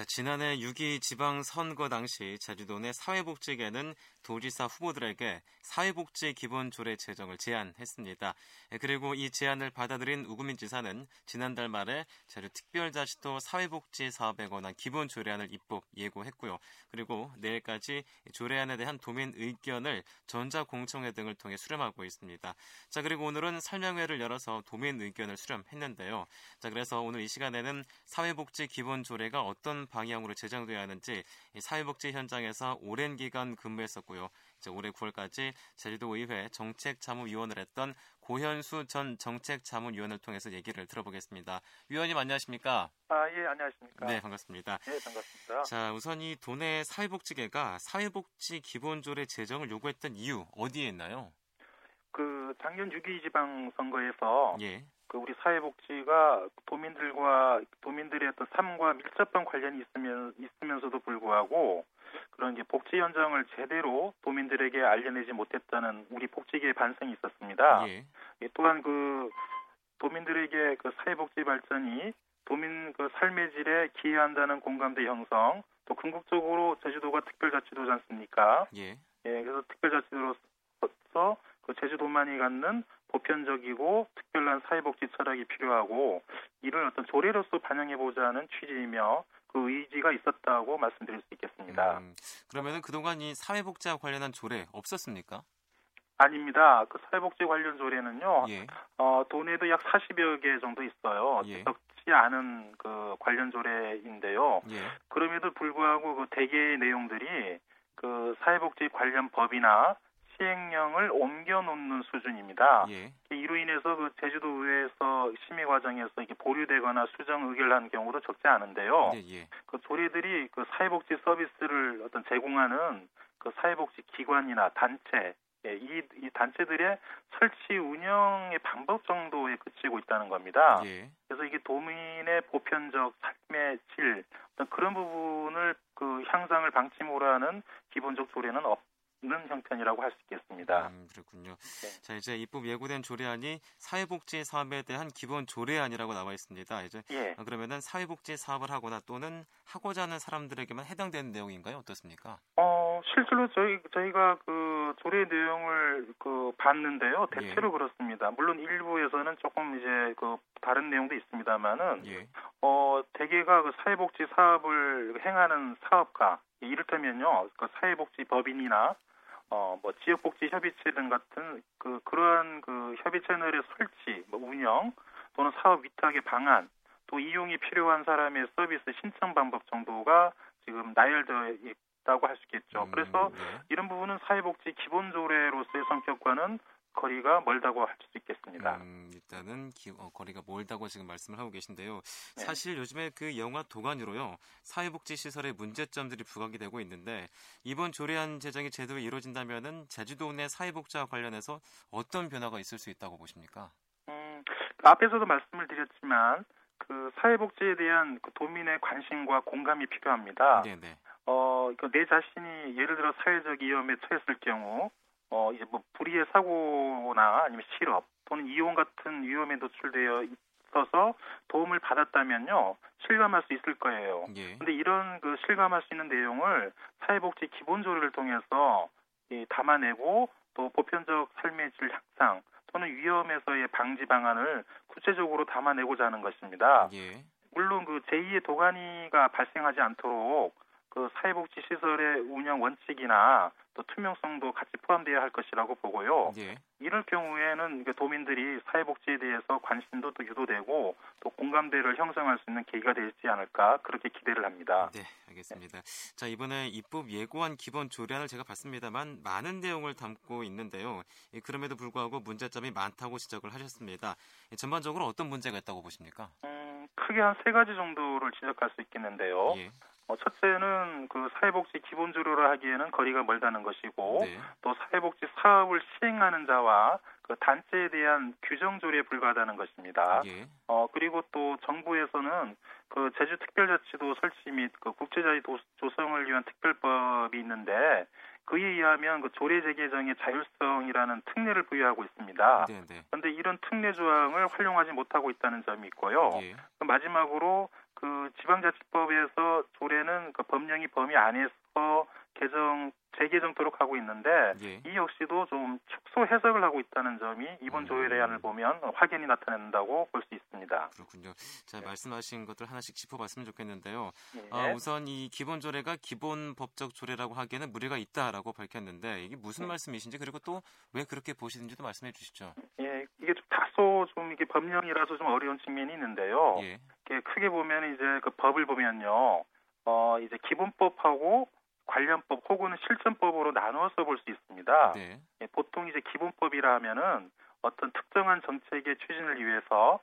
자, 지난해 6.2 지방선거 당시 제주도 내 사회복지계는 도지사 후보들에게 사회복지 기본조례 제정을 제안했습니다. 예, 그리고 이 제안을 받아들인 우구민 지사는 지난달 말에 제주 특별자치도 사회복지 사업에 관한 기본조례안을 입법 예고했고요. 그리고 내일까지 조례안에 대한 도민 의견을 전자공청회 등을 통해 수렴하고 있습니다. 자, 그리고 오늘은 설명회를 열어서 도민 의견을 수렴했는데요. 자, 그래서 오늘 이 시간에는 사회복지 기본조례가 어떤 방향으로 제정되어야 하는지 사회복지 현장에서 오랜 기간 근무했었고요. 이제 올해 9월까지 제주도 의회 정책자문위원을 했던 고현수 전 정책자문위원을 통해서 얘기를 들어보겠습니다. 위원님 안녕하십니까? 아, 예, 안녕하십니까? 네, 반갑습니다. 네, 반갑습니다. 자, 우선 이 도내 사회복지계가 사회복지 기본조례 제정을 요구했던 이유 어디에 있나요? 그 작년 6.2 지방선거에서 예. 그 우리 사회복지가 도민들과 도민들의 어떤 삶과 밀접한 관련이 있으면 있으면서도 불구하고 그런 이제 복지 현장을 제대로 도민들에게 알려내지 못했다는 우리 복지계의 반성이 있었습니다. 예. 예, 또한 그 도민들에게 그 사회복지 발전이 도민 그 삶의 질에 기여한다는 공감대 형성, 또 궁극적으로 제주도가 특별자치도지 않습니까? 예. 예, 그래서 특별자치도로서 그 제주도만이 갖는 보편적이고 특별한 사회복지 철학이 필요하고 이를 어떤 조례로서 반영해보자는 취지이며 그 의지가 있었다고 말씀드릴 수 있겠습니다. 음, 그러면은 그동안 이 사회복지와 관련한 조례 없었습니까? 아닙니다. 그 사회복지 관련 조례는요, 예. 어, 도내도 약 40여 개 정도 있어요. 예. 적지 않은 그 관련 조례인데요. 예. 그럼에도 불구하고 그 대개의 내용들이 그 사회복지 관련 법이나 시행령을 옮겨 놓는 수준입니다. 예. 이로 인해서 그 제주도 의회에서 심의 과정에서 이게 보류되거나 수정 의결한 경우도 적지 않은데요. 네, 예. 그 조례들이 그 사회복지 서비스를 어떤 제공하는 그 사회복지 기관이나 단체 예, 이, 이 단체들의 설치 운영의 방법 정도에 그치고 있다는 겁니다. 예. 그래서 이게 도민의 보편적 삶의 질 어떤 그런 부분을 그 향상을 방침으로 하는 기본적 조례는 없 는 형편이라고 할 수 있겠습니다. 음, 그렇군요. 네. 자, 이제 입법 예고된 조례안이 사회복지 사업에 대한 기본 조례안이라고 나와 있습니다. 이제 예. 어, 그러면은 사회복지 사업을 하거나 또는 하고자 하는 사람들에게만 해당되는 내용인가요? 어떻습니까? 어, 실제로 저희, 저희가 그 조례 내용을 그 봤는데요. 대체로 예. 그렇습니다. 물론 일부에서는 조금 이제 그 다른 내용도 있습니다만은, 예. 어, 대개가 그 사회복지 사업을 행하는 사업가, 이를테면요, 그 사회복지 법인이나, 어, 뭐 지역복지 협의체 등 같은 그, 그러한 그 협의 채널의 설치, 뭐 운영, 또는 사업 위탁의 방안, 또 이용이 필요한 사람의 서비스 신청 방법 정도가 지금 나열되어 있다고 할 수 있겠죠. 음, 그래서 네. 이런 부분은 사회복지 기본 조례로서의 성격과는 거리가 멀다고 할 수 있겠습니다. 음, 일단은 기- 어, 거리가 멀다고 지금 말씀을 하고 계신데요. 네. 사실 요즘에 그 영화 도가니로요 사회복지 시설의 문제점들이 부각이 되고 있는데 이번 조례안 제정이 제대로 이루어진다면은 제주도 내 사회복지와 관련해서 어떤 변화가 있을 수 있다고 보십니까? 음, 그 앞에서도 말씀을 드렸지만 그 사회복지에 대한 그 도민의 관심과 공감이 필요합니다. 네네. 어, 그내 자신이 예를 들어 사회적 위험에 처했을 경우, 어, 이제 뭐 불의의 사고나 아니면 실업 또는 이혼 같은 위험에 노출되어 있어서 도움을 받았다면요, 실감할 수 있을 거예요. 예. 근데 이런 그 실감할 수 있는 내용을 사회복지 기본조례를 통해서 이, 담아내고 또 보편적 삶의 질 향상 또는 위험에서의 방지 방안을 구체적으로 담아내고자 하는 것입니다. 예. 물론 그 제2의 도가니가 발생하지 않도록 그 사회복지 시설의 운영 원칙이나 또 투명성도 같이 포함되어야 할 것이라고 보고요. 예. 이럴 경우에는 그 도민들이 사회복지에 대해서 관심도 또 유도되고 또 공감대를 형성할 수 있는 계기가 되지 않을까 그렇게 기대를 합니다. 네, 알겠습니다. 자, 이번에 입법 예고한 기본 조례안을 제가 봤습니다만 많은 내용을 담고 있는데요. 예, 그럼에도 불구하고 문제점이 많다고 지적을 하셨습니다. 예, 전반적으로 어떤 문제가 있다고 보십니까? 음, 크게 한 세 가지 정도를 지적할 수 있겠는데요. 예. 어, 첫째는 그 사회복지 기본조례로 하기에는 거리가 멀다는 것이고 네. 또 사회복지 사업을 시행하는 자와 그 단체에 대한 규정 조례에 불과하다는 것입니다. 예. 어 그리고 또 정부에서는 그 제주 특별자치도 설치 및 그 국제자치 도- 조성을 위한 특별법이 있는데 그에 의하면 그 조례 재개정의 자율성이라는 특례를 부여하고 있습니다. 네, 네. 그런데 이런 특례 조항을 활용하지 못하고 있다는 점이 있고요. 예. 그 마지막으로 그 지방자치법에서 조례는 그 법령이 범위 안에서 개정 재개정토록 하고 있는데 예. 이 역시도 좀 축소 해석을 하고 있다는 점이 이번 음. 조례안을 보면 확연히 나타낸다고 볼 수 있습니다. 그렇군요. 자 네. 말씀하신 것들 하나씩 짚어봤으면 좋겠는데요. 예. 아, 우선 이 기본 조례가 기본 법적 조례라고 하기에는 무리가 있다라고 밝혔는데 이게 무슨 예. 말씀이신지 그리고 또 왜 그렇게 보시는지도 말씀해 주시죠. 예, 이게 좀 다소 좀 이게 법령이라서 좀 어려운 측면이 있는데요. 예. 크게 보면 이제 그 법을 보면요. 어 이제 기본법하고 관련법 혹은 실전법으로 나누어서 볼 수 있습니다. 네. 예, 보통 이제 기본법이라 하면은 어떤 특정한 정책의 추진을 위해서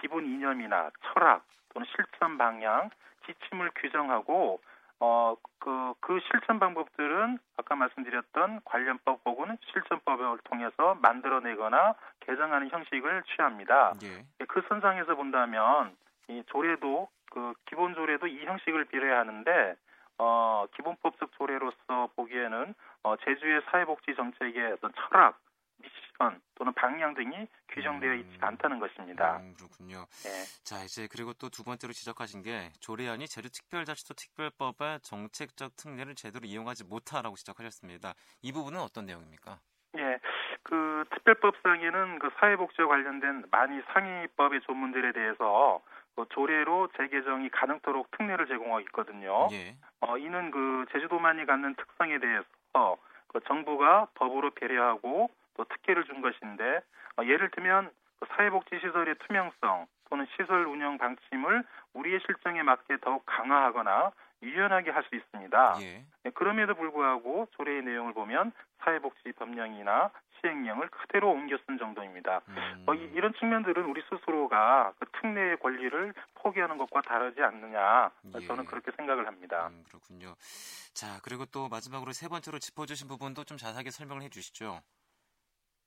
기본 이념이나 철학 또는 실천 방향, 지침을 규정하고 어, 그, 그 실천 방법들은 아까 말씀드렸던 관련법 혹은 실천법을 통해서 만들어내거나 개정하는 형식을 취합니다. 예. 예그 선상에서 본다면 이 조례도 그 기본 조례도 이 형식을 비례하는데 어, 기본법적 조례로서 보기에는 어, 제주의 사회복지 정책의 어떤 철학, 미션 또는 방향 등이 규정되어 있지 음, 않다는 것입니다. 음, 그렇군요. 네. 자 이제 그리고 또 두 번째로 지적하신 게 조례안이 제주 특별자치도 특별법의 정책적 특례를 제대로 이용하지 못하라고 지적하셨습니다. 이 부분은 어떤 내용입니까? 예, 그 특별법상에는 그 사회복지와 관련된 많이 상위법의 조문들에 대해서 그 조례로 재개정이 가능토록 특례를 제공하고 있거든요. 예. 어, 이는 그 제주도만이 갖는 특성에 대해서 그 정부가 법으로 배려하고 또 특혜를 준 것인데 어, 예를 들면 그 사회복지 시설의 투명성 또는 시설 운영 방침을 우리의 실정에 맞게 더욱 강화하거나 유연하게 할 수 있습니다. 예. 네, 그럼에도 불구하고 조례의 내용을 보면 사회복지 법령이나 시행령을 그대로 옮겨 쓴 정도입니다. 음. 어, 이, 런 측면들은 우리 스스로가 그 특례의 권리를 포기하는 것과 다르지 않느냐 예. 저는 그렇게 생각을 합니다. 음, 그렇군요. 자 그리고 또 마지막으로 세 번째로 짚어주신 부분도 좀 자세하게 설명을 해주시죠.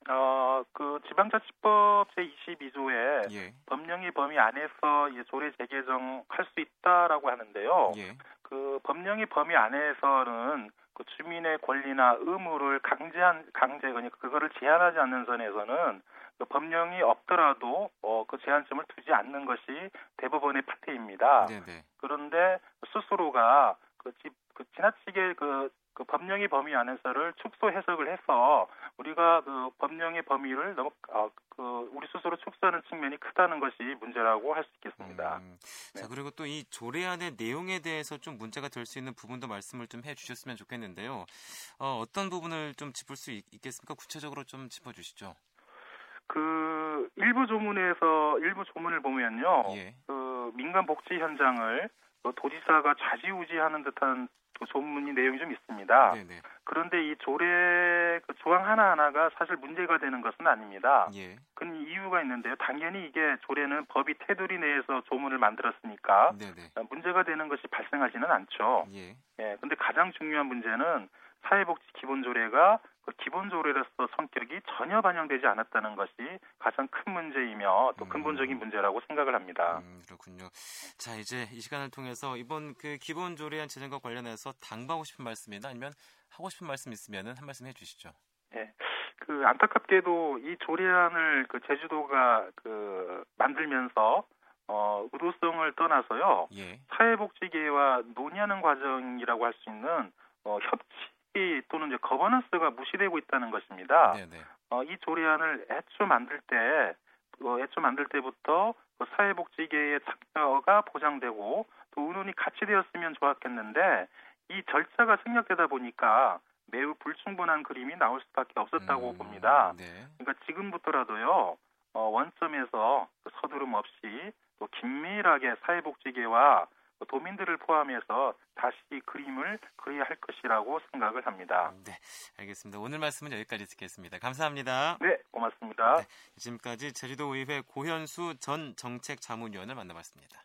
어, 그 지방자치법 제22조에 예. 법령의 범위 안에서 이제 조례 재개정할 수 있다라고 하는데요. 예. 그 법령의 범위 안에서는 그 주민의 권리나 의무를 강제한 강제 그러니까 그거를 제한하지 않는 선에서는 그 법령이 없더라도 어, 그 제한점을 두지 않는 것이 대법원의 판례입니다. 네네. 그런데 스스로가 그, 지, 그 지나치게 그, 그 법령의 범위 안에서를 축소 해석을 해서 우리가 그 법령의 범위를 너무 어, 그 우리 스스로 축소하는 측면이 크다는 것이 문제라고 할 수 있겠습니다. 음, 네. 자 그리고 또 이 조례안의 내용에 대해서 좀 문제가 될 수 있는 부분도 말씀을 좀 해주셨으면 좋겠는데요. 어, 떤 부분을 좀 짚을 수 있, 겠습니까 구체적으로 좀 짚어주시죠. 그 일부 조문에서 일부 조문을 보면요, 예. 그 민간 복지 현장을 그 도지사가 좌지우지하는 듯한 그 조문이 내용이 좀 있습니다. 네네. 그런데 이 조례 그 조항 하나 하나가 사실 문제가 되는 것은 아닙니다. 예. 그 이유가 있는데요. 당연히 이게 조례는 법이 테두리 내에서 조문을 만들었으니까 네네. 문제가 되는 것이 발생하지는 않죠. 예. 예. 근데 가장 중요한 문제는 사회복지 기본조례가 그 기본조례로서 성격이 전혀 반영되지 않았다는 것이 가장 큰 문제이며 또 음. 근본적인 문제라고 생각을 합니다. 음, 그렇군요. 자 이제 이 시간을 통해서 이번 그 기본조례안 제정과 관련해서 당부하고 싶은 말씀이나 아니면 하고 싶은 말씀 있으면 한 말씀 해주시죠. 네. 그 안타깝게도 이 조례안을 그 제주도가 그 만들면서 어, 의도성을 떠나서요. 예. 사회복지계와 논의하는 과정이라고 할 수 있는 어, 협치 또는 이제 거버넌스가 무시되고 있다는 것입니다. 네네. 어, 이 조례안을 애초 만들 때, 어, 애초 만들 때부터 그 사회복지계의 참여가 보장되고 또 의논이 같이 되었으면 좋았겠는데 이 절차가 생략되다 보니까 매우 불충분한 그림이 나올 수밖에 없었다고 음, 봅니다. 네. 그러니까 지금부터라도요 어, 원점에서 그 서두름 없이 또 긴밀하게 사회복지계와 도민들을 포함해서 다시 그림을 그려야 할 것이라고 생각을 합니다. 네, 알겠습니다. 오늘 말씀은 여기까지 듣겠습니다. 감사합니다. 네, 고맙습니다. 네, 지금까지 제주도의회 고현수 전 정책자문위원을 만나봤습니다.